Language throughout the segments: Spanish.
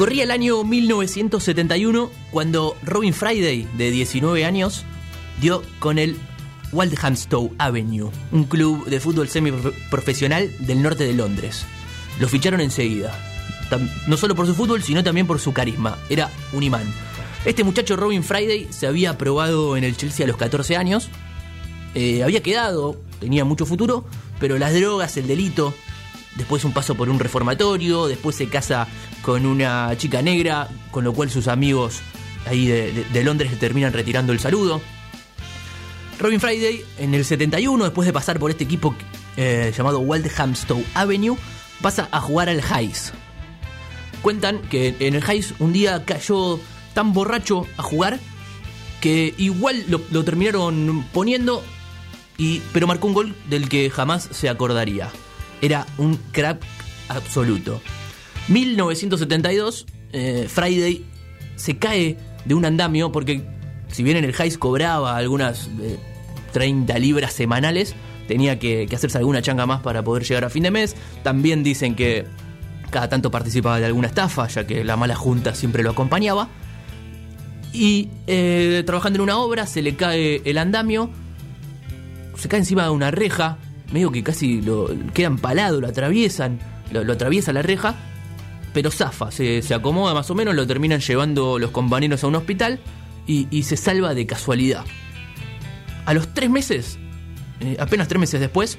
Corría el año 1971 cuando Robin Friday, de 19 años, dio con el Waldhamstow Avenue, un club de fútbol semiprofesional del norte de Londres. Lo ficharon enseguida, no solo por su fútbol, sino también por su carisma. Era un imán. Este muchacho Robin Friday se había aprobado en el Chelsea a los 14 años, eh, había quedado, tenía mucho futuro, pero las drogas, el delito, después un paso por un reformatorio, después se casa con una chica negra, con lo cual sus amigos ahí de, Londres le terminan retirando el saludo. Robin Friday en el 71, después de pasar por este equipo eh, llamado Waldhamstow Avenue, pasa a jugar al Highs. Cuentan que en el Highs un día cayó tan borracho a jugar que igual lo, lo terminaron poniendo, y, pero marcó un gol del que jamás se acordaría era un crack absoluto. 1972, eh, Friday se cae de un andamio porque si bien en el Highs cobraba algunas 30 eh, libras semanales, tenía que, hacerse alguna changa más para poder llegar a fin de mes. También dicen que cada tanto participaba de alguna estafa, ya que la mala junta siempre lo acompañaba. Y eh, trabajando en una obra, se le cae el andamio, se cae encima de una reja, medio que casi lo queda empalado, lo atraviesan, lo, atraviesa la reja, pero zafa, se, acomoda más o menos, lo terminan llevando los compañeros a un hospital y, se salva de casualidad. A los tres meses, eh, apenas tres meses después,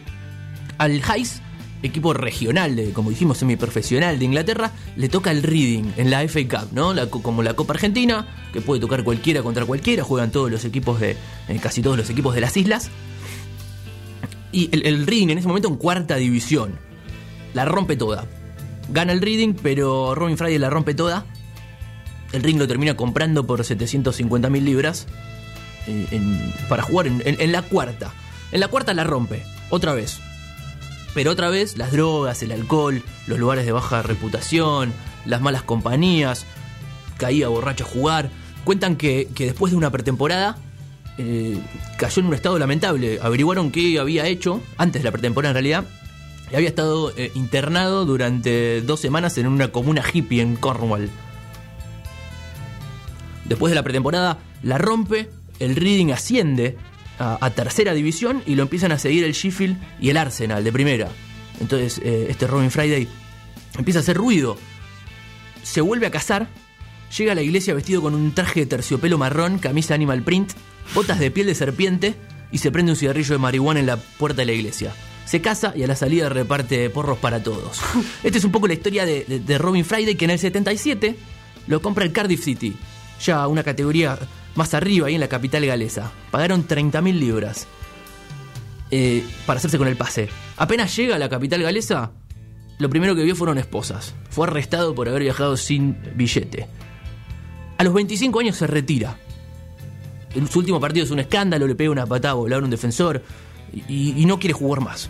al Highs, equipo regional, de, como dijimos, semiprofesional de Inglaterra, le toca el Reading en la FA Cup, ¿no? como la Copa Argentina, que puede tocar cualquiera contra cualquiera, juegan todos los equipos de, eh, casi todos los equipos de las islas. Y el, Reading en ese momento en cuarta división. La rompe toda. Gana el Reading, pero Robin Friday la rompe toda. El Ring lo termina comprando por 750 mil libras eh, para jugar en, la cuarta. En la cuarta la rompe, otra vez. Pero otra vez las drogas, el alcohol, los lugares de baja reputación, las malas compañías, caía borracho a jugar. Cuentan que después de una pretemporada eh, cayó en un estado lamentable. Averiguaron qué había hecho, antes de la pretemporada en realidad, y había estado eh, internado durante dos semanas en una comuna hippie en Cornwall. Después de la pretemporada, la rompe, el Reading asciende a, tercera división y lo empiezan a seguir el Sheffield y el Arsenal de primera. Entonces, eh, este Robin Friday empieza a hacer ruido. Se vuelve a casar, llega a la iglesia vestido con un traje de terciopelo marrón, camisa animal print botas de piel de serpiente y se prende un cigarrillo de marihuana en la puerta de la iglesia. Se casa y a la salida reparte porros para todos. Esta es un poco la historia de, Robin Friday que en el 77 lo compra el Cardiff City, ya una categoría más arriba ahí en la capital galesa. Pagaron 30.000 libras eh, para hacerse con el pase. Apenas llega a la capital galesa, lo primero que vio fueron esposas. Fue arrestado por haber viajado sin billete. A los 25 años se retira en su último partido es un escándalo, le pega una patada a volar a un defensor y, no quiere jugar más.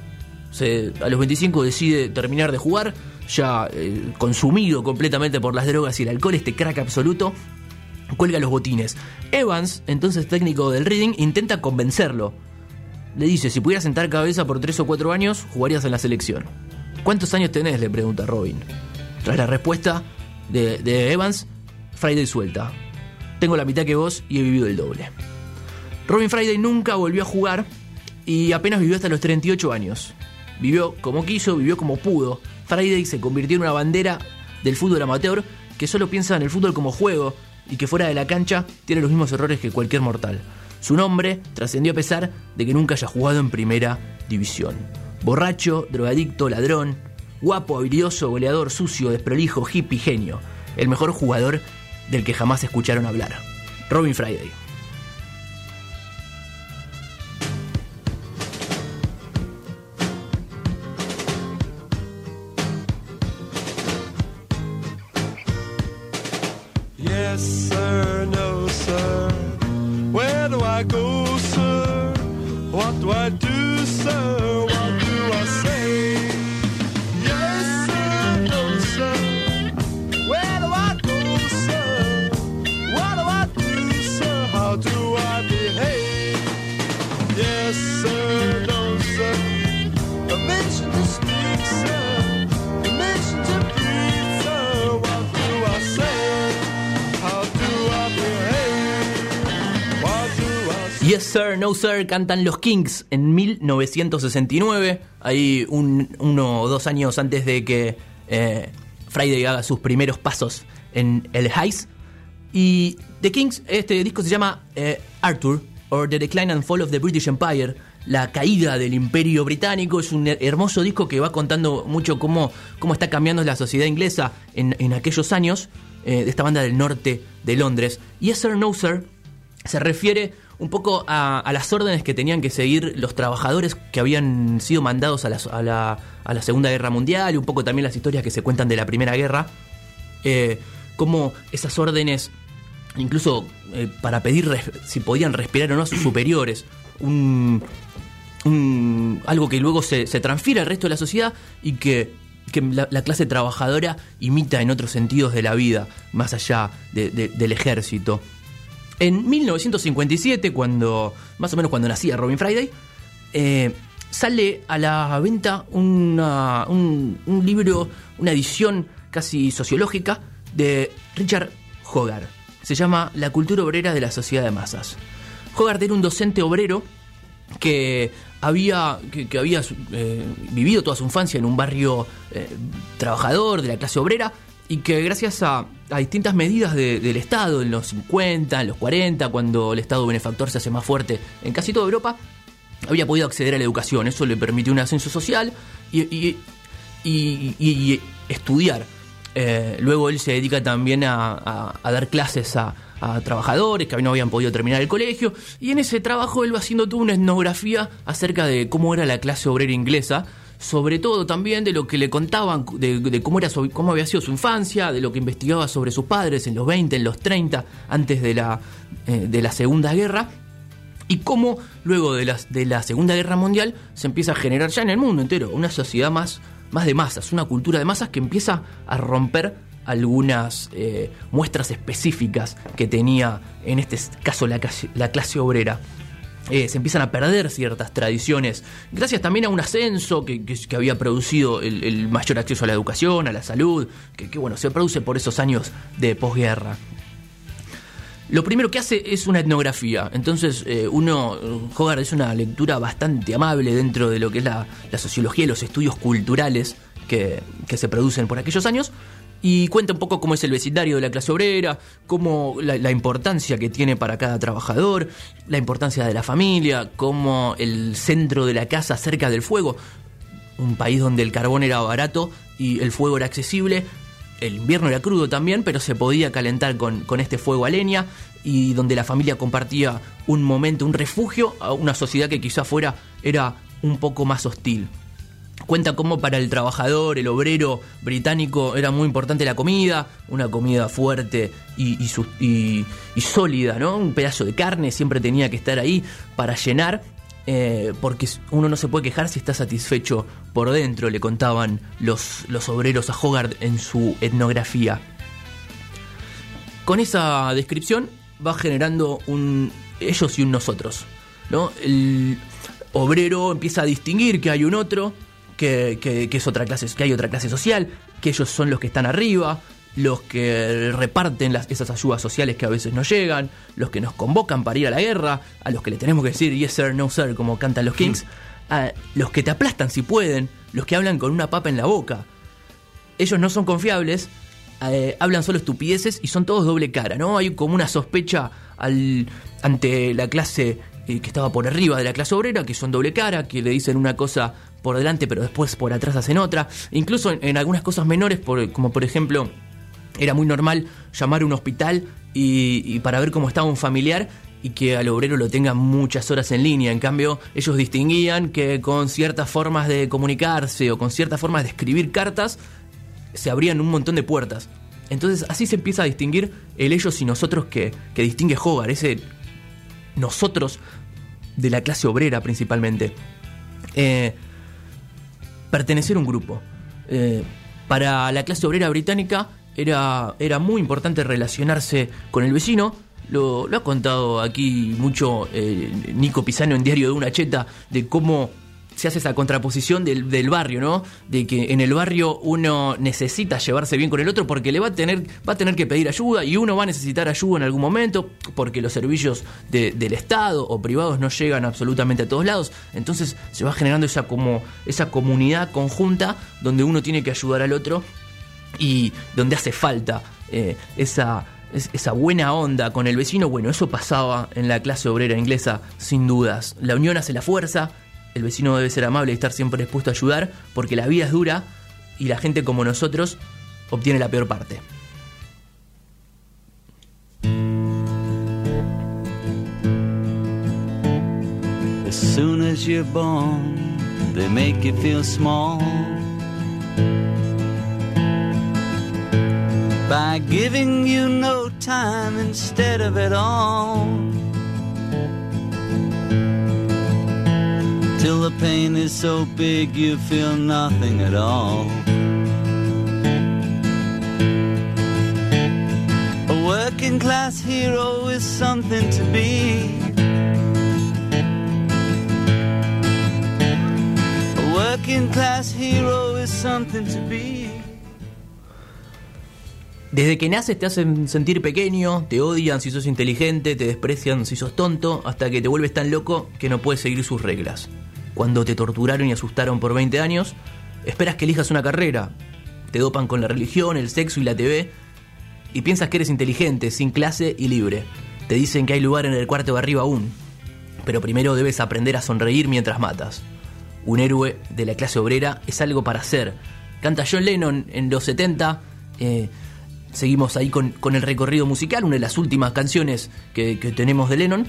a los 25 decide terminar de jugar, ya eh, consumido completamente por las drogas y el alcohol, este crack absoluto, cuelga los botines. Evans, entonces técnico del Reading, intenta convencerlo. Le dice, si pudieras sentar cabeza por 3 o 4 años, jugarías en la selección. ¿Cuántos años tenés? le pregunta Robin. Tras la respuesta de, de Evans, Friday suelta tengo la mitad que vos y he vivido el doble. Robin Friday nunca volvió a jugar y apenas vivió hasta los 38 años. Vivió como quiso, vivió como pudo. Friday se convirtió en una bandera del fútbol amateur que solo piensa en el fútbol como juego y que fuera de la cancha tiene los mismos errores que cualquier mortal. Su nombre trascendió a pesar de que nunca haya jugado en primera división. Borracho, drogadicto, ladrón, guapo, habilidoso, goleador, sucio, desprolijo, hippie, genio. El mejor jugador del que jamás escucharon hablar. Robin Friday. Cantan los Kings en 1969, ahí un, uno o dos años antes de que eh, Friday haga sus primeros pasos en el Highs. Y The Kings, este disco se llama eh, Arthur, or The Decline and Fall of the British Empire, la caída del imperio británico. Es un hermoso disco que va contando mucho cómo, cómo está cambiando la sociedad inglesa en, aquellos años eh, de esta banda del norte de Londres. Yes Sir, No Sir se refiere un poco a, las órdenes que tenían que seguir los trabajadores que habían sido mandados a la, a la, Segunda Guerra Mundial y un poco también las historias que se cuentan de la Primera Guerra. Eh, cómo esas órdenes, incluso eh, para pedir si podían respirar o no a sus superiores, un, algo que luego se, transfiere al resto de la sociedad y que, la, clase trabajadora imita en otros sentidos de la vida, más allá del ejército. En 1957, cuando más o menos cuando nacía Robin Friday, eh, sale a la venta un, libro, una edición casi sociológica de Richard Hogarth. Se llama La cultura obrera de la sociedad de masas. Hogarth era un docente obrero que había, que, había eh, vivido toda su infancia en un barrio eh, trabajador de la clase obrera y que gracias a, distintas medidas del Estado, en los 50, en los 40, cuando el Estado benefactor se hace más fuerte en casi toda Europa, había podido acceder a la educación. Eso le permitió un ascenso social y, estudiar. Eh, luego él se dedica también a, dar clases a, a, trabajadores que no habían podido terminar el colegio. Y en ese trabajo él va haciendo toda una etnografía acerca de cómo era la clase obrera inglesa sobre todo también de lo que le contaban, de, cómo, era cómo había sido su infancia, de lo que investigaba sobre sus padres en los 20, en los 30, antes de la, eh, de la Segunda Guerra, y cómo luego de la, de la Segunda Guerra Mundial se empieza a generar ya en el mundo entero una sociedad más, más de masas, una cultura de masas que empieza a romper algunas eh, muestras específicas que tenía en este caso la, la clase obrera. Eh, se empiezan a perder ciertas tradiciones, gracias también a un ascenso que, había producido el, mayor acceso a la educación, a la salud, que, bueno, se produce por esos años de posguerra. Lo primero que hace es una etnografía, entonces eh, uno, Hogarth es una lectura bastante amable dentro de lo que es la, sociología y los estudios culturales que, que se producen por aquellos años, y cuenta un poco cómo es el vecindario de la clase obrera, cómo la, importancia que tiene para cada trabajador, la importancia de la familia, cómo el centro de la casa cerca del fuego, un país donde el carbón era barato y el fuego era accesible, el invierno era crudo también, pero se podía calentar con, con este fuego a leña y donde la familia compartía un momento, un refugio a una sociedad que quizá fuera era un poco más hostil. Cuenta cómo para el trabajador, el obrero británico, era muy importante la comida, una comida fuerte y, sólida, ¿no? Un pedazo de carne siempre tenía que estar ahí para llenar, eh, porque uno no se puede quejar si está satisfecho por dentro, le contaban los, los obreros a Hogarth en su etnografía. Con esa descripción va generando un ellos y un nosotros, ¿no? El obrero empieza a distinguir que hay un otro, que, es otra clase, que hay otra clase social, que ellos son los que están arriba, los que reparten esas ayudas sociales que a veces no llegan, los que nos convocan para ir a la guerra, a los que le tenemos que decir yes sir, no sir, como cantan los Kings, a los que te aplastan si pueden, los que hablan con una papa en la boca. Ellos no son confiables, eh, hablan solo estupideces y son todos doble cara, ¿no? Hay como una sospecha al, ante la clase eh, que estaba por arriba de la clase obrera, que son doble cara, que le dicen una cosa por delante, pero después por atrás hacen otra. Incluso en, algunas cosas menores, como por ejemplo, era muy normal llamar a un hospital y, para ver cómo estaba un familiar y que al obrero lo tenga muchas horas en línea. En cambio, ellos distinguían que con ciertas formas de comunicarse o con ciertas formas de escribir cartas, se abrían un montón de puertas. Entonces así se empieza a distinguir el ellos y nosotros que, que distingue Hogar, ese nosotros de la clase obrera principalmente. Eh, pertenecer a un grupo. Eh, para la clase obrera británica era, era muy importante relacionarse con el vecino. Lo, ha contado aquí mucho eh, Nico Pisano en Diario de una Cheta de cómo se hace esa contraposición del, del, barrio, ¿no? De que en el barrio uno necesita llevarse bien con el otro porque le va a tener, va a tener que pedir ayuda y uno va a necesitar ayuda en algún momento porque los servicios de, del Estado o privados no llegan absolutamente a todos lados. Entonces se va generando esa, como, esa comunidad conjunta donde uno tiene que ayudar al otro y donde hace falta eh, esa esa buena onda con el vecino, bueno, eso pasaba en la clase obrera inglesa, sin dudas. La unión hace la fuerza, el vecino debe ser amable y estar siempre dispuesto a ayudar, porque la vida es dura y la gente como nosotros obtiene la peor parte. They make you feel small. By giving you no time instead of it all. Till the pain is so big you feel nothing at all. A working class hero is something to be. A working class hero is something to be. Desde que naces te hacen sentir pequeño, te odian si sos inteligente, te desprecian si sos tonto, hasta que te vuelves tan loco que no puedes seguir sus reglas. Cuando te torturaron y asustaron por 20 años, esperas que elijas una carrera. Te dopan con la religión, el sexo y la TV, y piensas que eres inteligente, sin clase y libre. Te dicen que hay lugar en el cuarto de arriba aún, pero primero debes aprender a sonreír mientras matas. Un héroe de la clase obrera es algo para hacer. Canta John Lennon en los 70. Eh, seguimos ahí con, con, el recorrido musical, una de las últimas canciones que, que tenemos de Lennon.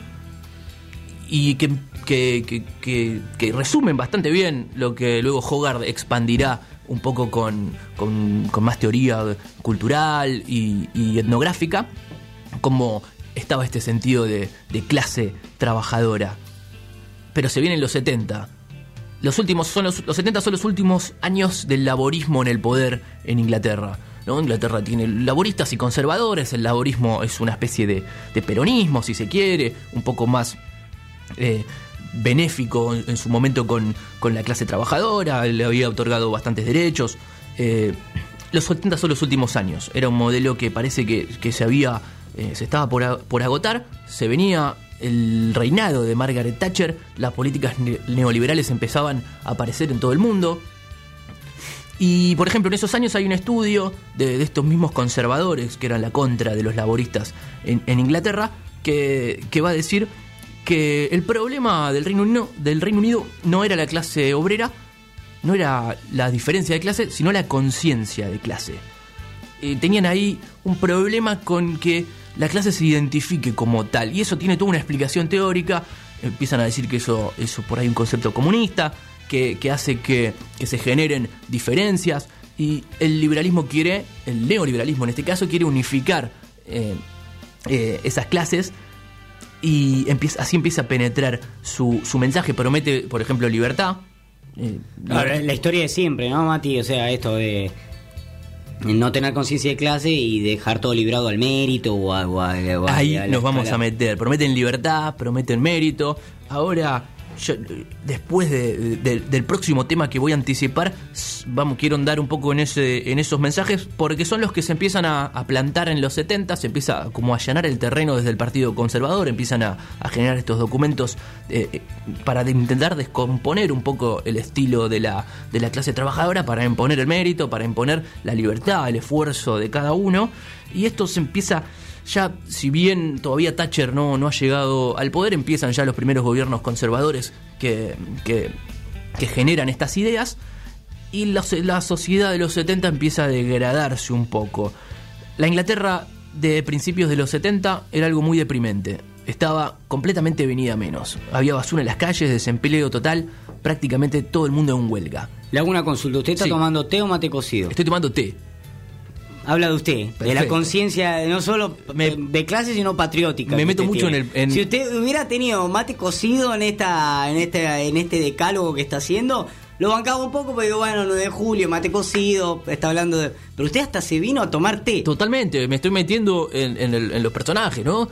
Y que, que, que, resumen bastante bien lo que luego Hogarth expandirá un poco con, con, con más teoría cultural y, y, etnográfica, como estaba este sentido de, de clase trabajadora. Pero se vienen los 70 los últimos son los, los 70 son los últimos años del laborismo en el poder en Inglaterra. Inglaterra tiene laboristas y conservadores, el laborismo es una especie de, de peronismo, si se quiere, un poco más eh, benéfico en, su momento con, con, la clase trabajadora, le había otorgado bastantes derechos. Eh, los 70 son los últimos años, era un modelo que parece que, que se había, eh, se estaba por, por agotar, se venía el reinado de Margaret Thatcher, las políticas neoliberales empezaban a aparecer en todo el mundo. Y, por ejemplo, en esos años hay un estudio de, estos mismos conservadores, que eran la contra de los laboristas en, en Inglaterra, que, que, va a decir que el problema del Reino, Unido, del Reino Unido no era la clase obrera, no era la diferencia de clase, sino la conciencia de clase. Eh, tenían ahí un problema con que la clase se identifique como tal. Y eso tiene toda una explicación teórica. Empiezan a decir que eso, eso por ahí un concepto comunista, que, que hace que, que, se generen diferencias. Y el liberalismo quiere, el neoliberalismo en este caso, quiere unificar eh, eh, esas clases. Y empieza, así empieza a penetrar su, su mensaje. Promete, por ejemplo, libertad. Eh, Ahora, la historia de siempre, ¿no, Mati? O sea, esto de no tener conciencia de clase y dejar todo librado al mérito o a, o a, o a ahí nos vamos a meter prometen libertad prometen mérito ahora yo, después de, de, del próximo tema que voy a anticipar vamos quiero andar un poco en ese en esos mensajes porque son los que se empiezan a, plantar en los 70 se empieza como a allanar el terreno desde el partido conservador empiezan a, generar estos documentos eh, para de intentar descomponer un poco el estilo de la de la clase trabajadora para imponer el mérito para imponer la libertad el esfuerzo de cada uno y esto se empieza ya si bien todavía Thatcher no, no ha llegado al poder, empiezan ya los primeros gobiernos conservadores que, que, que generan estas ideas y la, la, sociedad de los 70 empieza a degradarse un poco. La Inglaterra de principios de los 70 era algo muy deprimente. Estaba completamente venida menos. Había basura en las calles, desempleo total, prácticamente todo el mundo en huelga. Le hago una consulta. ¿Usted está sí. tomando té o mate cocido? Estoy tomando té habla de usted, Perfecto. de la conciencia no solo me, de clase sino patriótica. Me meto mucho tiene. en el en... Si usted hubiera tenido mate cocido en esta en este en este decálogo que está haciendo, lo bancaba un poco, pero digo, bueno, 9 de julio, mate cocido, está hablando de... Pero usted hasta se vino a tomar té. Totalmente, me estoy metiendo en, en, el, en los personajes, ¿no?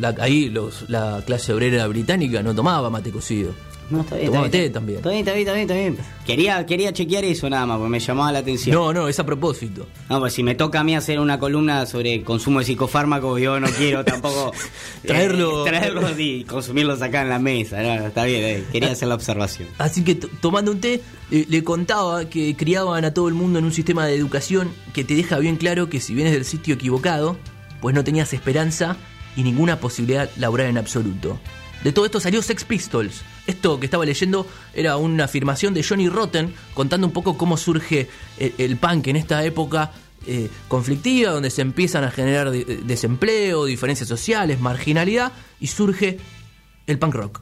La, ahí los, la clase obrera británica no tomaba mate cocido. No, está bien. Tomaba está bien, té también. Está bien, está bien, está bien, está bien. Quería, quería chequear eso nada más, porque me llamaba la atención. No, no, es a propósito. No, pues si me toca a mí hacer una columna sobre consumo de psicofármacos, yo no quiero tampoco eh, Traerlo- traerlos y consumirlos acá en la mesa. No, está bien, eh, quería hacer la observación. Así que tomando un té, eh, le contaba que criaban a todo el mundo en un sistema de educación que te deja bien claro que si vienes del sitio equivocado, pues no tenías esperanza y ninguna posibilidad laboral en absoluto. De todo esto salió Sex Pistols. Esto que estaba leyendo era una afirmación de Johnny Rotten contando un poco cómo surge el, el punk en esta época eh, conflictiva, donde se empiezan a generar de- desempleo, diferencias sociales, marginalidad, y surge el punk rock.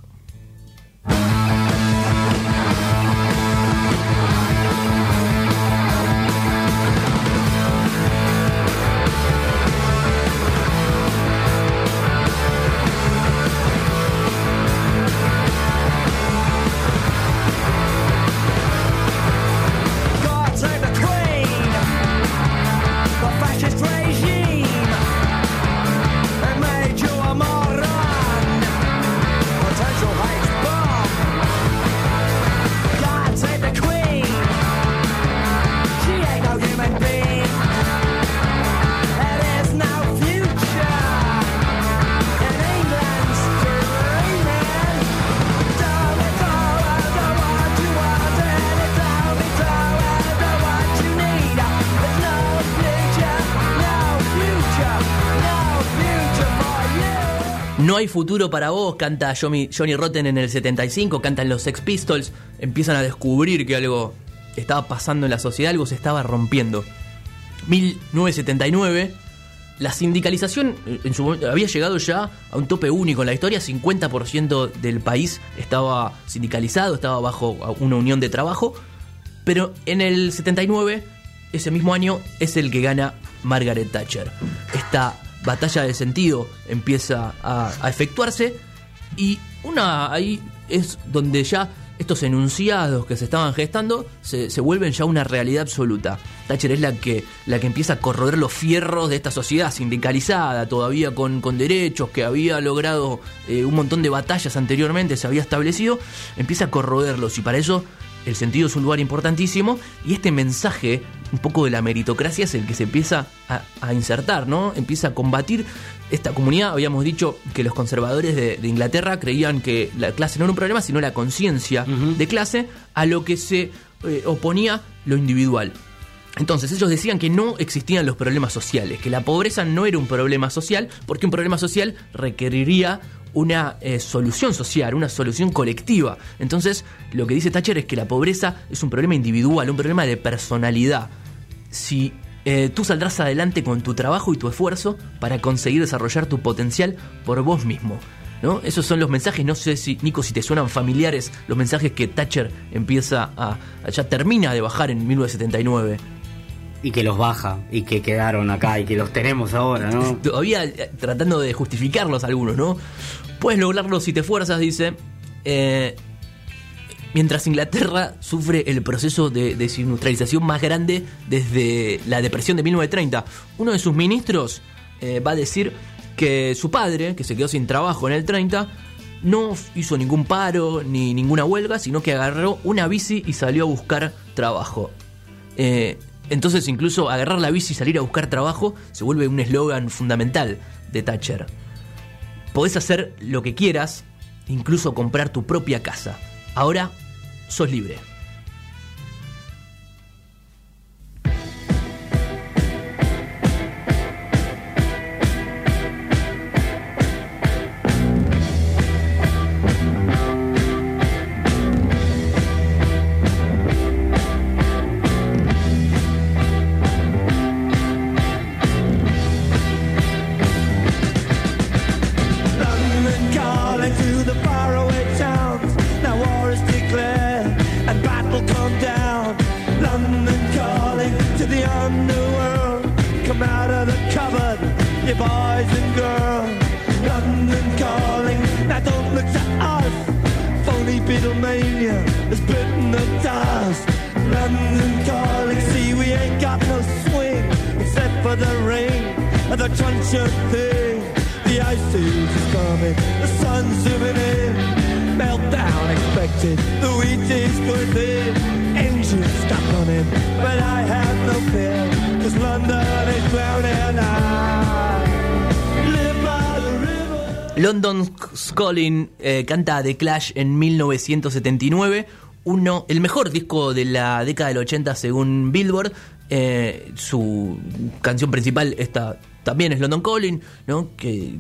Hay futuro para vos, canta Johnny, Rotten en el 75, cantan los Sex Pistols, empiezan a descubrir que algo estaba pasando en la sociedad, algo se estaba rompiendo. 1979, la sindicalización eh, había llegado ya a un tope único en la historia, 50% del país estaba sindicalizado, estaba bajo una unión de trabajo, pero en el 79, ese mismo año, es el que gana Margaret Thatcher. Esta batalla de sentido empieza a, a efectuarse y una ahí es donde ya estos enunciados que se estaban gestando se, se vuelven ya una realidad absoluta. Thatcher es la que, la que empieza a corroer los fierros de esta sociedad sindicalizada, todavía con, con derechos, que había logrado eh, un montón de batallas anteriormente, se había establecido, empieza a corroerlos y para eso el sentido es un lugar importantísimo y este mensaje un poco de la meritocracia es el que se empieza a, a insertar, ¿no? Empieza a combatir esta comunidad. Habíamos dicho que los conservadores de, de Inglaterra creían que la clase no era un problema, sino la conciencia de clase, a lo que se eh, oponía lo individual. Entonces ellos decían que no existían los problemas sociales, que la pobreza no era un problema social, porque un problema social requeriría una eh, solución social, una solución colectiva. Entonces lo que dice Thatcher es que la pobreza es un problema individual, un problema de personalidad. Si eh, tú saldrás adelante con tu trabajo y tu esfuerzo para conseguir desarrollar tu potencial por vos mismo. ¿No? Esos son los mensajes, no sé si, Nico, si te suenan familiares los mensajes que Thatcher empieza a, ya termina de bajar en 1979. Y que los baja, y que quedaron acá, y que los tenemos ahora, ¿no? Todavía eh, tratando de justificarlos algunos, ¿no? Puedes lograrlo si te esfuerzas, dice. Eh, mientras Inglaterra sufre el proceso de desindustrialización más grande desde la depresión de 1930. Uno de sus ministros eh, va a decir que su padre, que se quedó sin trabajo en el 30, no hizo ningún paro ni ninguna huelga, sino que agarró una bici y salió a buscar trabajo. Eh, entonces incluso agarrar la bici y salir a buscar trabajo se vuelve un eslogan fundamental de Thatcher. Podés hacer lo que quieras, incluso comprar tu propia casa. Ahora sos libre. Calling to the underworld. Come out of the cupboard, you boys and girls. London calling, now don't look to us. Phony Beatlemania has bitten the dust. London calling, see we ain't got no swing except for the rain and the truncheon thing. The ice is coming, the sun's zooming in. Meltdown, expect started, the wheat is going London is Calling eh, canta The Clash en 1979, uno, el mejor disco de la década del 80 según Billboard. Eh, su canción principal está, también es London Calling, ¿no? que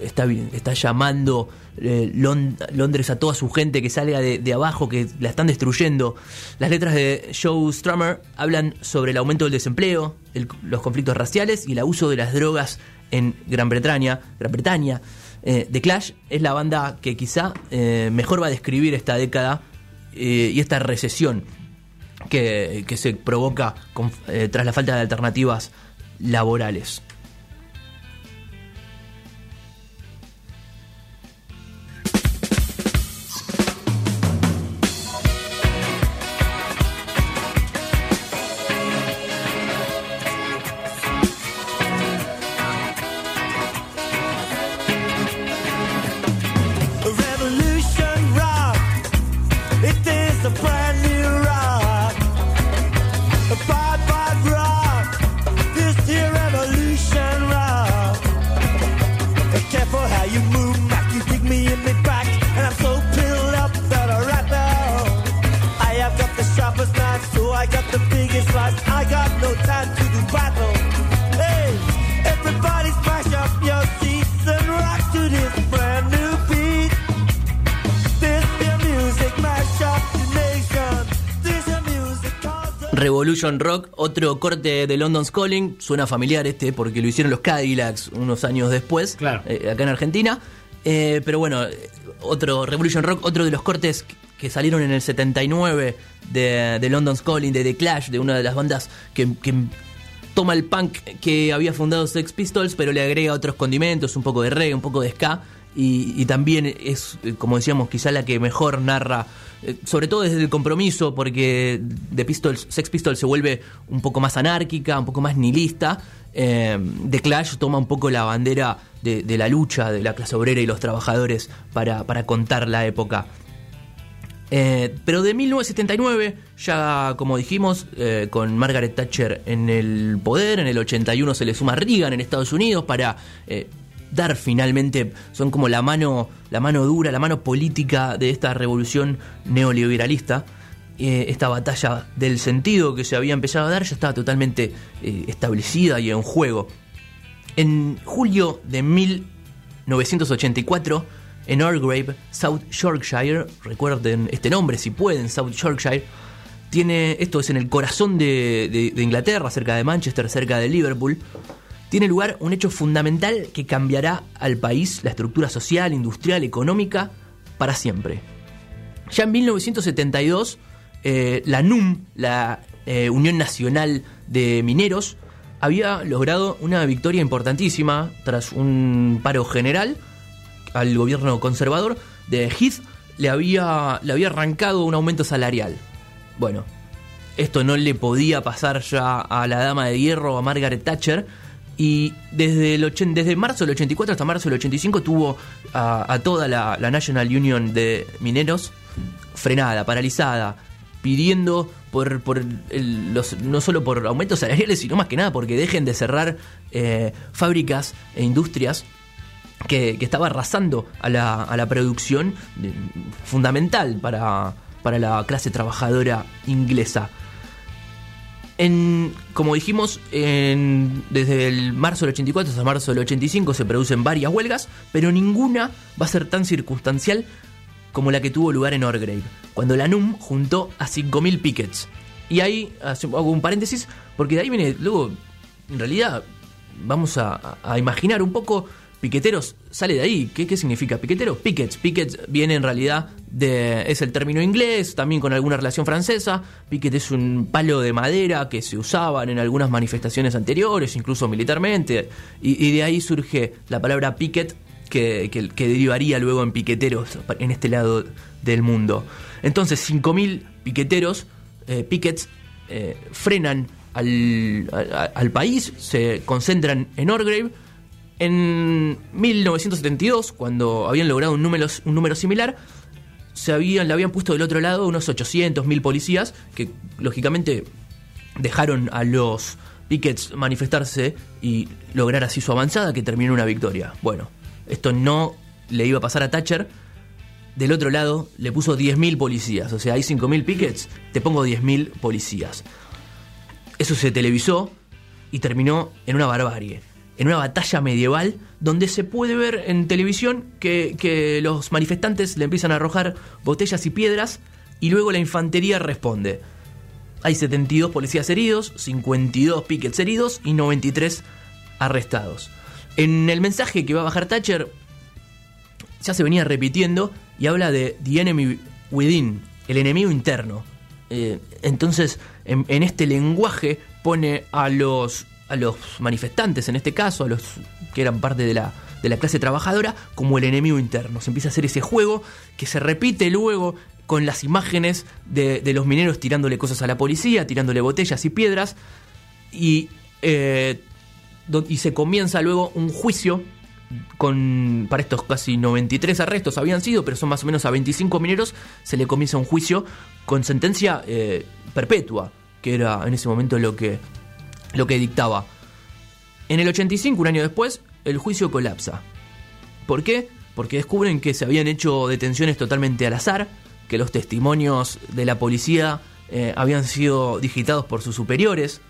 está, está llamando eh, Lon- Londres a toda su gente que salga de, abajo, que la están destruyendo. Las letras de Joe Strummer hablan sobre el aumento del desempleo, los conflictos raciales y el abuso de las drogas en Gran Bretaña. Gran Bretaña. Eh, The Clash es la banda que quizá eh, mejor va a describir esta década y esta recesión que, que se provoca tras la falta de alternativas laborales. Revolution Rock, otro corte de London's Calling, suena familiar este porque lo hicieron los Cadillacs unos años después, Claro. eh, acá en Argentina. Eh, pero bueno, eh, otro Revolution Rock, otro de los cortes que salieron en el 79 de, de London's Calling, de The Clash, de una de las bandas que, que toma el punk que había fundado Sex Pistols, pero le agrega otros condimentos, un poco de reggae, un poco de ska. Y, y también es, como decíamos, quizá la que mejor narra, eh, sobre todo desde el compromiso, porque The Pistols, Sex Pistols se vuelve un poco más anárquica, un poco más nihilista. Eh, The Clash toma un poco la bandera de, la lucha de la clase obrera y los trabajadores para, para contar la época. Eh, pero de 1979, ya como dijimos, eh, con Margaret Thatcher en el poder, en el 81 se le suma Reagan en Estados Unidos para dar finalmente, son como la mano, la mano dura, la mano política de esta revolución neoliberalista. Eh, esta batalla del sentido que se había empezado a dar ya estaba totalmente eh, establecida y en juego. En julio de 1984, en Orgrave, South Yorkshire, recuerden este nombre si pueden, South Yorkshire, tiene, esto es en el corazón de Inglaterra, cerca de Manchester, cerca de Liverpool, tiene lugar un hecho fundamental que cambiará al país, la estructura social, industrial, económica, para siempre. Ya en 1972, eh, la NUM, la eh, Unión Nacional de Mineros, había logrado una victoria importantísima tras un paro general al gobierno conservador de Heath le había, le había arrancado un aumento salarial. Bueno, esto no le podía pasar ya a la dama de hierro, a Margaret Thatcher, y desde, el ochen- desde marzo del 84 hasta marzo del 85 tuvo a, a toda la, National Union de Mineros frenada, paralizada, pidiendo por, por el- los, no solo por aumentos salariales, sino más que nada porque dejen de cerrar eh, fábricas e industrias que, que estaba arrasando a la, a la producción fundamental para, para la clase trabajadora inglesa. En, como dijimos, en- desde el marzo del 84 hasta marzo del 85 se producen varias huelgas, pero ninguna va a ser tan circunstancial como la que tuvo lugar en Orgrave, cuando la NUM juntó a 5.000 pickets. Y ahí hago un paréntesis, porque de ahí viene, luego, en realidad, vamos a imaginar un poco, piqueteros sale de ahí. ¿Qué, qué significa piquetero? Pickets. Pickets viene en realidad de. es el término inglés, también con alguna relación francesa. Picket es un palo de madera que se usaban en algunas manifestaciones anteriores, incluso militarmente. Y, de ahí surge la palabra picket, que, que- derivaría luego en piqueteros en este lado del mundo. Entonces, 5.000 piqueteros, eh, eh, frenan al, al- al país, se concentran en Orgrave. En 1972, cuando habían logrado un número, similar, se habían, le habían puesto del otro lado unos 800, 1000 policías que lógicamente dejaron a los pickets manifestarse y lograr así su avanzada que terminó en una victoria. Bueno, esto no le iba a pasar a Thatcher. Del otro lado le puso 10.000 policías, o sea, hay 5.000 pickets, te pongo 10.000 policías. Eso se televisó y terminó en una barbarie, en una batalla medieval donde se puede ver en televisión que, que los manifestantes le empiezan a arrojar botellas y piedras y luego la infantería responde. Hay 72 policías heridos, 52 pickets heridos y 93 arrestados. En el mensaje que va a bajar Thatcher ya se venía repitiendo y habla de The Enemy Within, el enemigo interno. Eh, entonces, en, en este lenguaje pone a los, a los manifestantes, en este caso, a los que eran parte de la, de la clase trabajadora, como el enemigo interno. Se empieza a hacer ese juego que se repite luego con las imágenes de, de los mineros tirándole cosas a la policía, tirándole botellas y piedras, y, eh, y se comienza luego un juicio con para estos casi 93 arrestos habían sido, pero son más o menos a 25 mineros, se le comienza un juicio con sentencia eh, perpetua, que era en ese momento lo que, lo que dictaba. En el 85, un año después, el juicio colapsa. ¿Por qué? Porque descubren que se habían hecho detenciones totalmente al azar, que los testimonios de la policía eh, habían sido digitados por sus superiores,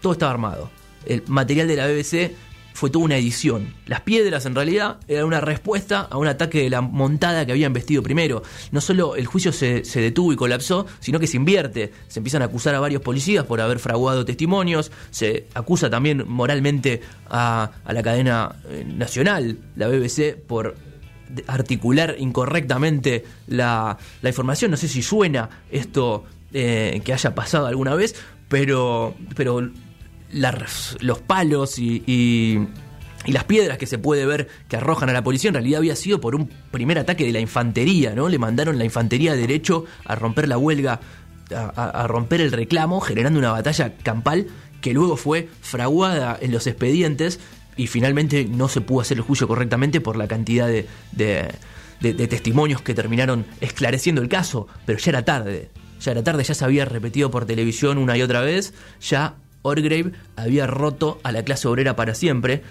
todo estaba armado. El material de la BBC fue toda una edición. Las piedras en realidad eran una respuesta a un ataque de la montada que habían vestido primero. No solo el juicio se, detuvo y colapsó, sino que se invierte. Se empiezan a acusar a varios policías por haber fraguado testimonios, se acusa también moralmente a, a la cadena eh, nacional, la BBC, por articular incorrectamente la, la información. No sé si suena esto eh, que haya pasado alguna vez, pero, pero los palos y, y- y las piedras que se puede ver que arrojan a la policía en realidad había sido por un primer ataque de la infantería, ¿no? Le mandaron la infantería derecho a romper la huelga, a, a- a romper el reclamo, generando una batalla campal que luego fue fraguada en los expedientes y finalmente no se pudo hacer el juicio correctamente por la cantidad de, de- de- de testimonios que terminaron esclareciendo el caso, pero ya era tarde. Ya era tarde, ya se había repetido por televisión una y otra vez, ya Orgrave había roto a la clase obrera para siempre.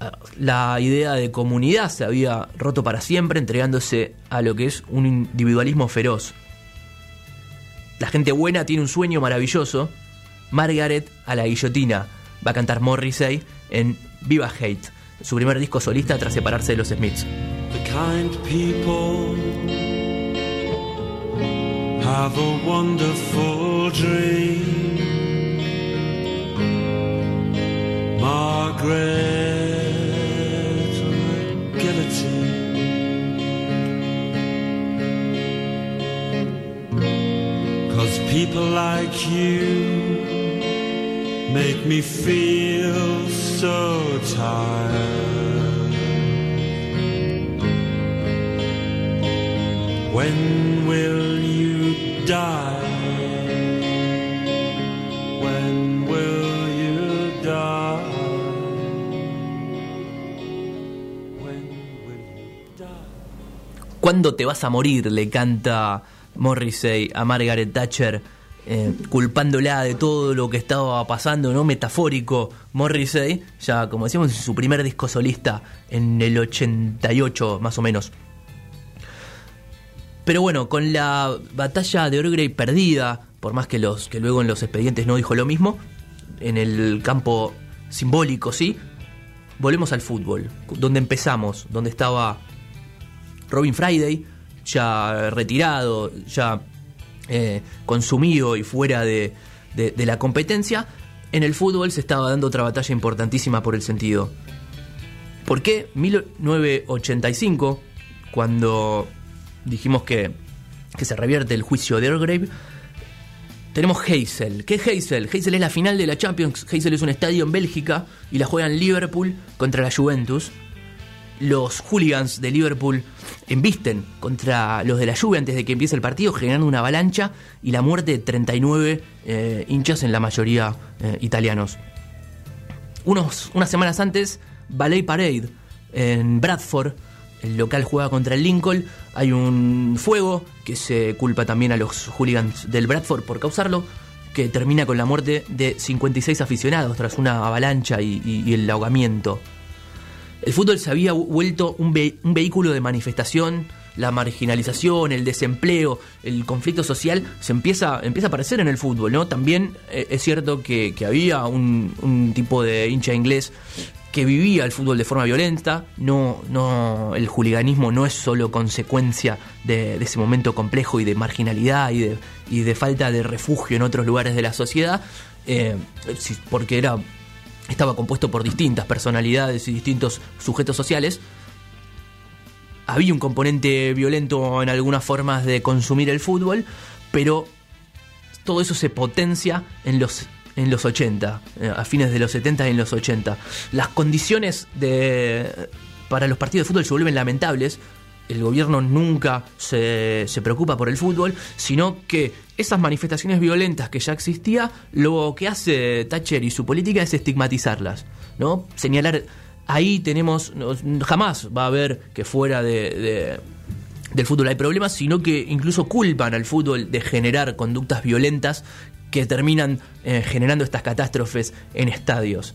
Ah, La idea de comunidad se había roto para siempre, entregándose a lo que es un individualismo feroz. La gente buena tiene un sueño maravilloso. Margaret a la guillotina. Va a cantar Morrissey en Viva Hate, su primer disco solista tras separarse de los Smiths. The kind people have a wonderful dream. Margaret on the guillotine. Cause people like you make me feel so tired. When will you die? ¿Cuándo te vas a morir? Le canta Morrissey a Margaret Thatcher, eh, culpándola de todo lo que estaba pasando, ¿no? Metafórico. Morrissey, ya como decíamos, en su primer disco solista en el 88, más o menos. Pero bueno, con la batalla de Orgray perdida, por más que, los, que luego en los expedientes no dijo lo mismo, en el campo simbólico, sí, volvemos al fútbol, donde empezamos, donde estaba Robin Friday, ya retirado, ya eh, consumido y fuera de, de- la competencia, en el fútbol se estaba dando otra batalla importantísima por el sentido. ¿Por qué 1985, cuando dijimos que, que se revierte el juicio de Orgrave, tenemos Heysel. ¿Qué es Heysel? Heysel es la final de la Champions. Heysel es un estadio en Bélgica y la juegan Liverpool contra la Juventus. Los hooligans de Liverpool embisten contra los de la Juve antes de que empiece el partido, generando una avalancha y la muerte de 39 eh, hinchas, en la mayoría eh, italianos. Unos, unas semanas antes, Ballet Parade en Bradford, el local juega contra el Lincoln, hay un fuego que se culpa también a los hooligans del Bradford por causarlo, que termina con la muerte de 56 aficionados tras una avalancha y el ahogamiento. El fútbol se había vuelto un, ve- un vehículo de manifestación, la marginalización, el desempleo, el conflicto social se empieza, empieza a aparecer en el fútbol, ¿no? También eh, es cierto que, había un, tipo de hincha inglés que vivía el fútbol de forma violenta, no, no, el juliganismo no es solo consecuencia de, ese momento complejo y de marginalidad y de, falta de refugio en otros lugares de la sociedad, eh, porque era estaba compuesto por distintas personalidades y distintos sujetos sociales. Había un componente violento en algunas formas de consumir el fútbol, pero todo eso se potencia en los, en los 80, eh, a fines de los 70 y en los 80. Las condiciones de, para los partidos de fútbol se vuelven lamentables. El gobierno nunca se, se preocupa por el fútbol, sino que esas manifestaciones violentas que ya existía, lo que hace Thatcher y su política es estigmatizarlas, ¿no? Señalar, ahí tenemos, jamás va a haber que fuera de- de, del fútbol hay problemas, sino que incluso culpan al fútbol de generar conductas violentas que terminan eh, generando estas catástrofes en estadios.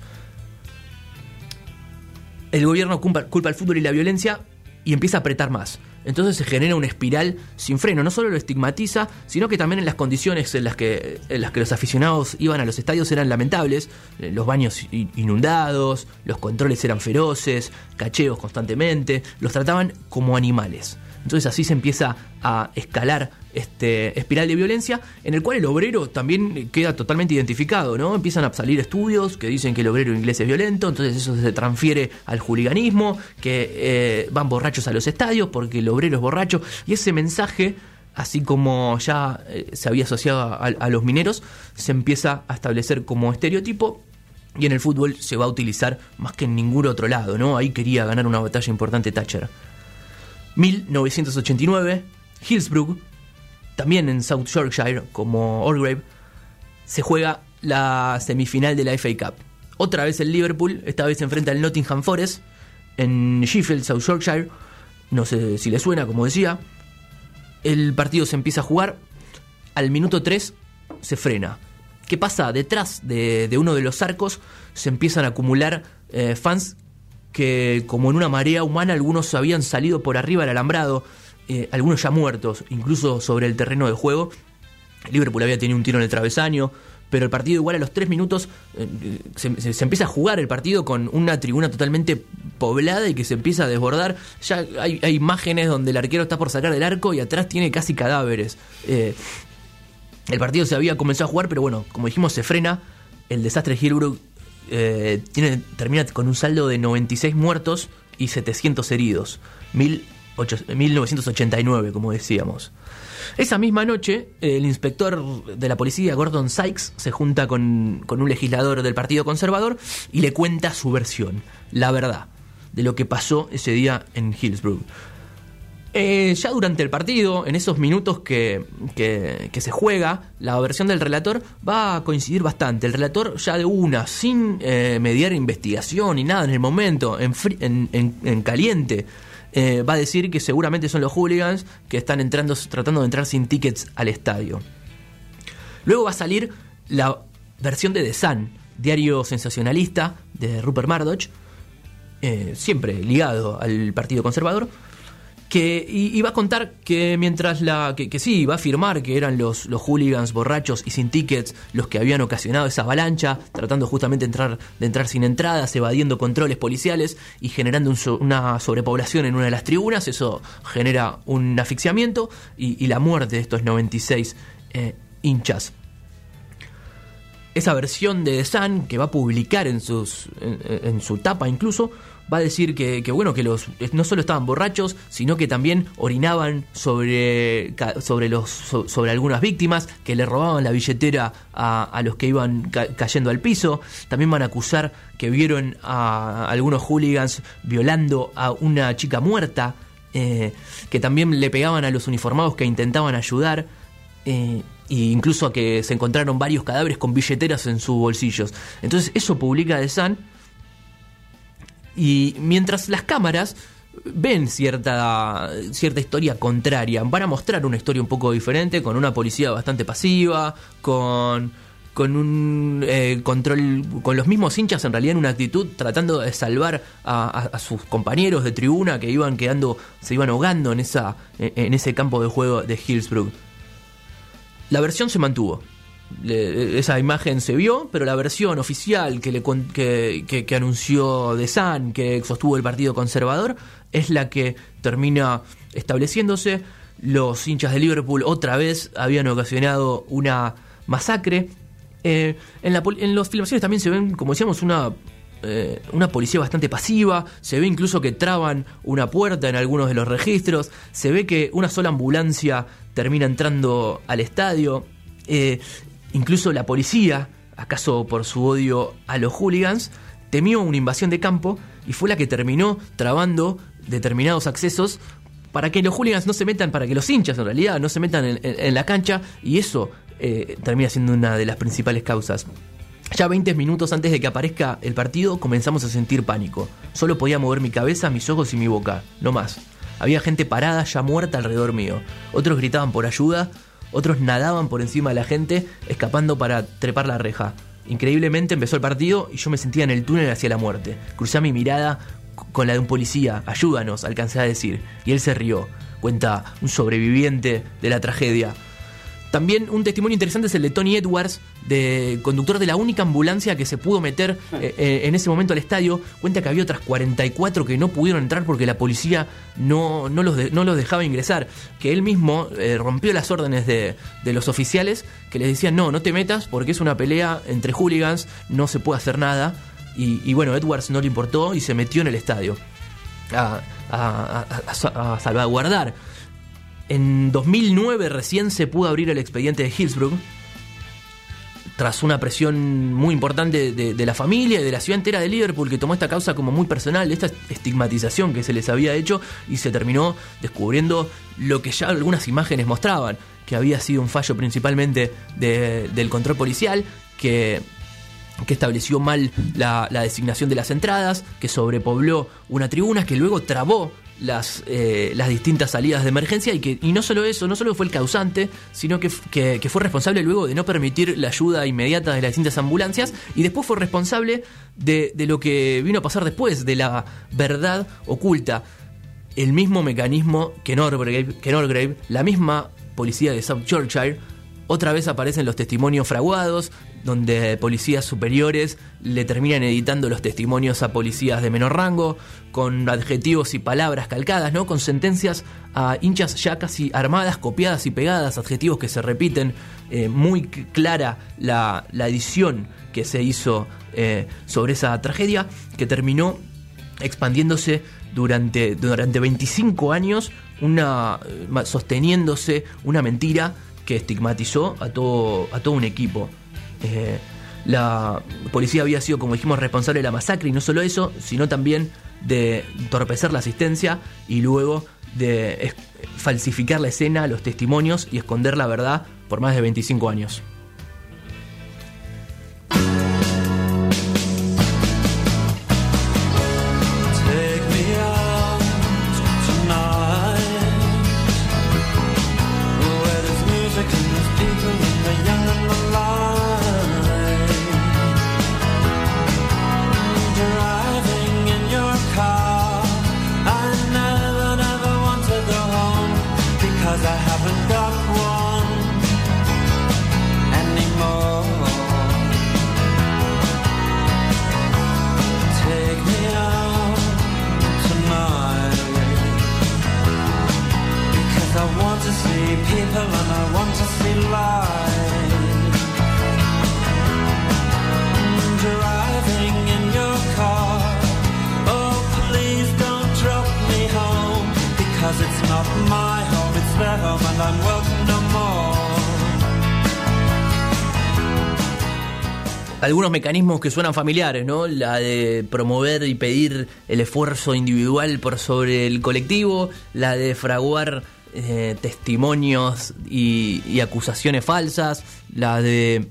El gobierno culpa, culpa al fútbol y la violencia y empieza a apretar más. Entonces se genera una espiral sin freno. No solo lo estigmatiza, sino que también en las condiciones en las que, en las que los aficionados iban a los estadios eran lamentables. Eh, Los baños inundados, los controles eran feroces, cacheos constantemente, los trataban como animales. Entonces así se empieza a escalar este espiral de violencia en el cual el obrero también queda totalmente identificado, ¿no? Empiezan a salir estudios que dicen que el obrero inglés es violento, entonces eso se transfiere al juliganismo, que eh, van borrachos a los estadios porque el obrero es borracho y ese mensaje así como ya eh, se había asociado a, a los mineros, se empieza a establecer como estereotipo y en el fútbol se va a utilizar más que en ningún otro lado, ¿no? Ahí quería ganar una batalla importante Thatcher. 1989, Hillsborough, también en South Yorkshire, como Orgrave, se juega la semifinal de la FA Cup. Otra vez el Liverpool, esta vez se enfrenta al Nottingham Forest, en Sheffield, South Yorkshire. No sé si le suena, como decía. El partido se empieza a jugar. Al minuto 3 se frena. ¿Qué pasa? Detrás de, uno de los arcos se empiezan a acumular eh, fans que, como en una marea humana, algunos habían salido por arriba del alambrado, eh, algunos ya muertos, incluso sobre el terreno de juego. Liverpool había tenido un tiro en el travesaño, pero el partido igual a los tres minutos eh, se, empieza a jugar el partido con una tribuna totalmente poblada y que se empieza a desbordar. Ya hay, hay imágenes donde el arquero está por sacar del arco y atrás tiene casi cadáveres. Eh, el partido se había comenzado a jugar, pero bueno, como dijimos, se frena. El desastre de Hillbrook eh, termina con un saldo de 96 muertos y 700 heridos. 18- 1989, como decíamos. Esa misma noche, el inspector de la policía, Gordon Sykes, se junta con, con un legislador del Partido Conservador y le cuenta su versión, la verdad, de lo que pasó ese día en Hillsborough. Eh, ya durante el partido, en esos minutos que, que- se juega, la versión del relator va a coincidir bastante. El relator ya de una, sin eh, mediar investigación ni nada en el momento, en, en, en- en caliente, eh, va a decir que seguramente son los hooligans que están entrando, tratando de entrar sin tickets al estadio. Luego va a salir la versión de The Sun, diario sensacionalista de Rupert Murdoch, siempre ligado al Partido Conservador, que va a contar que mientras la que, sí va a afirmar que eran los los hooligans borrachos y sin tickets los que habían ocasionado esa avalancha tratando justamente de entrar de entrar sin entradas evadiendo controles policiales y generando un una sobrepoblación en una de las tribunas eso genera un asfixiamiento y, y la muerte de estos 96 eh, hinchas. Esa versión de The Sun que va a publicar en, sus, en su tapa incluso, va a decir que, bueno, que los no solo estaban borrachos, sino que también orinaban sobre, sobre, los, so- sobre algunas víctimas, que le robaban la billetera a, a los que iban ca- cayendo al piso. También van a acusar que vieron a algunos hooligans violando a una chica muerta, eh, que también le pegaban a los uniformados que intentaban ayudar. Eh, e incluso a que se encontraron varios cadáveres con billeteras en sus bolsillos. Entonces eso publica The Sun. Y mientras las cámaras ven cierta, cierta historia contraria. Van a mostrar una historia un poco diferente, con una policía bastante pasiva, con, con un eh, control, con los mismos hinchas en realidad en una actitud tratando de salvar a, sus compañeros de tribuna que iban quedando, se iban ahogando en, esa, en ese campo de juego de Hillsborough. La versión se mantuvo. Esa imagen se vio, pero la versión oficial que, le, que, que- anunció The Sun, que sostuvo el Partido Conservador, es la que termina estableciéndose. Los hinchas de Liverpool otra vez habían ocasionado una masacre. Eh, en, la, en las filmaciones también se ven, como decíamos, una, eh, una policía bastante pasiva. Se ve incluso que traban una puerta en algunos de los registros. Se ve que una sola ambulancia termina entrando al estadio. Eh, incluso la policía, acaso por su odio a los hooligans, temió una invasión de campo y fue la que terminó trabando determinados accesos para que los hooligans no se metan, para que los hinchas en realidad no se metan en, la cancha y eso eh, termina siendo una de las principales causas. Ya 20 minutos antes de que aparezca el partido comenzamos a sentir pánico. Solo podía mover mi cabeza, mis ojos y mi boca, no más. Había gente parada ya muerta alrededor mío. Otros gritaban por ayuda, otros nadaban por encima de la gente, escapando para trepar la reja. Increíblemente empezó el partido y yo me sentía en el túnel hacia la muerte. Crucé mi mirada con la de un policía. Ayúdanos, alcancé a decir. Y él se rió. Cuenta un sobreviviente de la tragedia. También un testimonio interesante es el de Tony Edwards, de conductor de la única ambulancia que se pudo meter eh, eh, en ese momento al estadio. Cuenta que había otras 44 que no pudieron entrar porque la policía no, no, los, de- no los dejaba ingresar. Que él mismo eh, rompió las órdenes de, de los oficiales que les decían, no, no te metas porque es una pelea entre hooligans, no se puede hacer nada. Y, y bueno, Edwards no le importó y se metió en el estadio a, a- a- a- a salvaguardar. En 2009 recién se pudo abrir el expediente de Hillsborough, tras una presión muy importante de, la familia y de la ciudad entera de Liverpool, que tomó esta causa como muy personal, esta estigmatización que se les había hecho, y se terminó descubriendo lo que ya algunas imágenes mostraban, que había sido un fallo principalmente de- del control policial, que que estableció mal la designación de las entradas, que sobrepobló una tribuna, que luego trabó las, eh, las distintas salidas de emergencia y que no solo eso, no solo fue el causante, sino que, fue responsable luego de no permitir la ayuda inmediata de las distintas ambulancias y después fue responsable de, de lo que vino a pasar después, de la verdad oculta. El mismo mecanismo que en Orgrave, que la misma policía de South Yorkshire, otra vez aparecen los testimonios fraguados, donde policías superiores le terminan editando los testimonios a policías de menor rango, con adjetivos y palabras calcadas, ¿no? Con sentencias a hinchas ya casi armadas, copiadas y pegadas, adjetivos que se repiten. eh, muy clara la, la edición que se hizo eh, sobre esa tragedia, que terminó expandiéndose durante, durante 25 años, una, eh, sosteniéndose una mentira que estigmatizó a todo, a todo un equipo. Eh, la policía había sido, como dijimos, responsable de la masacre y no solo eso, sino también de entorpecer la asistencia y luego de falsificar la escena, los testimonios y esconder la verdad por más de 25 años. To and algunos mecanismos que suenan familiares, ¿no? La de promover y pedir el esfuerzo individual por sobre el colectivo, la de fraguar eh, testimonios y, acusaciones falsas, la de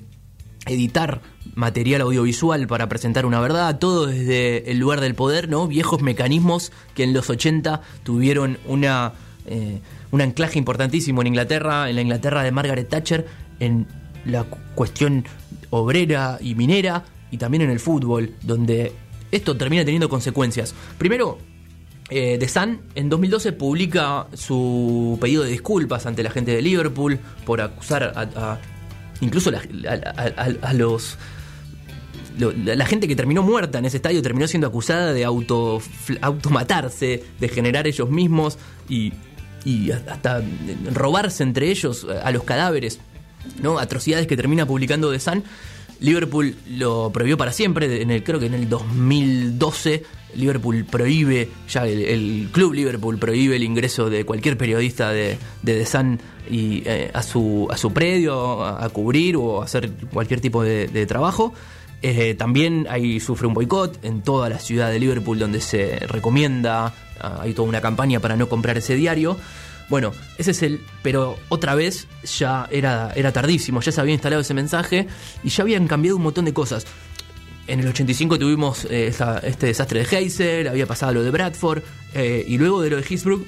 editar material audiovisual para presentar una verdad, todo desde el lugar del poder, ¿no? Viejos mecanismos que en los 80 tuvieron una, eh, un anclaje importantísimo en Inglaterra, en la Inglaterra de Margaret Thatcher, en la cu- cuestión obrera y minera, y también en el fútbol, donde esto termina teniendo consecuencias. Primero, eh, Sun en 2012 publica su pedido de disculpas ante la gente de Liverpool por acusar a, a- incluso a, los lo- la, gente que terminó muerta en ese estadio terminó siendo acusada de auto automatarse, de generar ellos mismos y, y hasta robarse entre ellos a los cadáveres, ¿no? Atrocidades que termina publicando The Sun. Liverpool lo prohibió para siempre, en el, creo que en el 2012 Liverpool prohíbe, ya el, el club Liverpool prohíbe el ingreso de cualquier periodista de, de The Sun y, eh, a, su, a su predio a, cubrir o a hacer cualquier tipo de, trabajo. Eh, también hay, sufre un boicot en toda la ciudad de Liverpool donde se recomienda, ah, hay toda una campaña para no comprar ese diario. Bueno, ese es el. Pero otra vez ya era, era tardísimo, ya se había instalado ese mensaje y ya habían cambiado un montón de cosas. En el 85 tuvimos eh, este desastre de Heysel, había pasado lo de Bradford, eh, y luego de lo de Hillsborough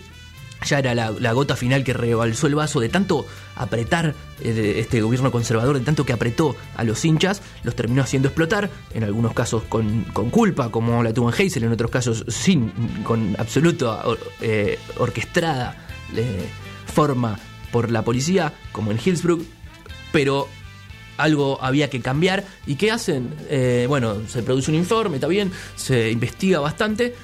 ya era la, gota final que rebalsó el vaso de tanto apretar eh, este gobierno conservador, de tanto que apretó a los hinchas, los terminó haciendo explotar, en algunos casos con, con culpa, como la tuvo en Heysel, en otros casos sin, con absoluta or- eh, orquestada forma por la policía, como en Hillsborough, pero algo había que cambiar. ¿Y qué hacen? Eh, bueno, se produce un informe, está bien, se investiga bastante.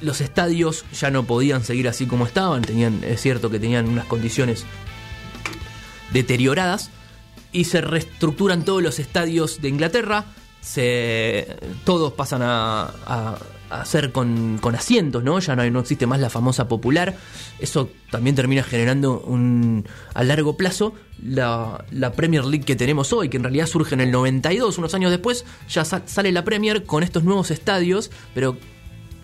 Los estadios ya no podían seguir así como estaban, tenían, es cierto que tenían unas condiciones deterioradas y se reestructuran todos los estadios de Inglaterra. Se, todos pasan a, a, a ser con, con asientos, ¿no? Ya no, no existe más la famosa popular. Eso también termina generando un, a largo plazo la, la Premier League que tenemos hoy, que en realidad surge en el 92, unos años después, ya sa- sale la Premier con estos nuevos estadios, pero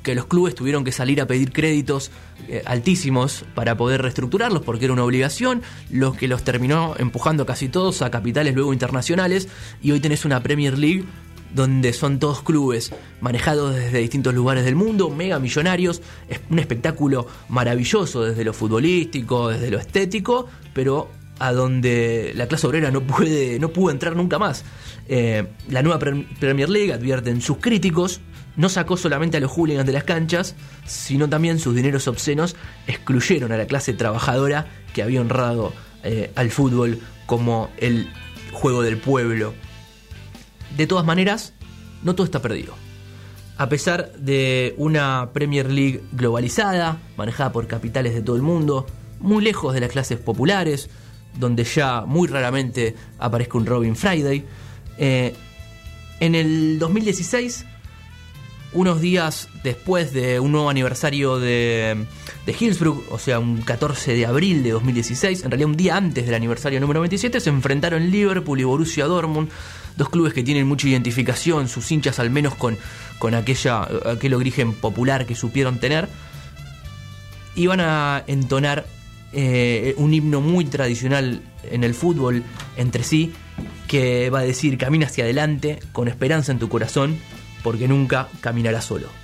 que los clubes tuvieron que salir a pedir créditos eh, altísimos para poder reestructurarlos porque era una obligación, lo que los terminó empujando casi todos a capitales luego internacionales y hoy tenés una Premier League donde son todos clubes manejados desde distintos lugares del mundo, mega millonarios, es un espectáculo maravilloso desde lo futbolístico, desde lo estético, pero a donde la clase obrera no puede no pudo entrar nunca más. Eh, la nueva Pre- Premier League, advierten sus críticos, no sacó solamente a los hooligans de las canchas, sino también sus dineros obscenos excluyeron a la clase trabajadora que había honrado eh, al fútbol como el juego del pueblo. De todas maneras, no todo está perdido. A pesar de una Premier League globalizada, manejada por capitales de todo el mundo, muy lejos de las clases populares, donde ya muy raramente aparezca un Robin Friday, eh, en el 2016, unos días después de un nuevo aniversario de, de Hillsborough, o sea, un 14 de abril de 2016, en realidad un día antes del aniversario número 27, se enfrentaron Liverpool y Borussia Dortmund, dos clubes que tienen mucha identificación, sus hinchas al menos con, con aquella, aquel origen popular que supieron tener, iban a entonar eh, un himno muy tradicional en el fútbol entre sí, que va a decir camina hacia adelante con esperanza en tu corazón, porque nunca caminarás solo.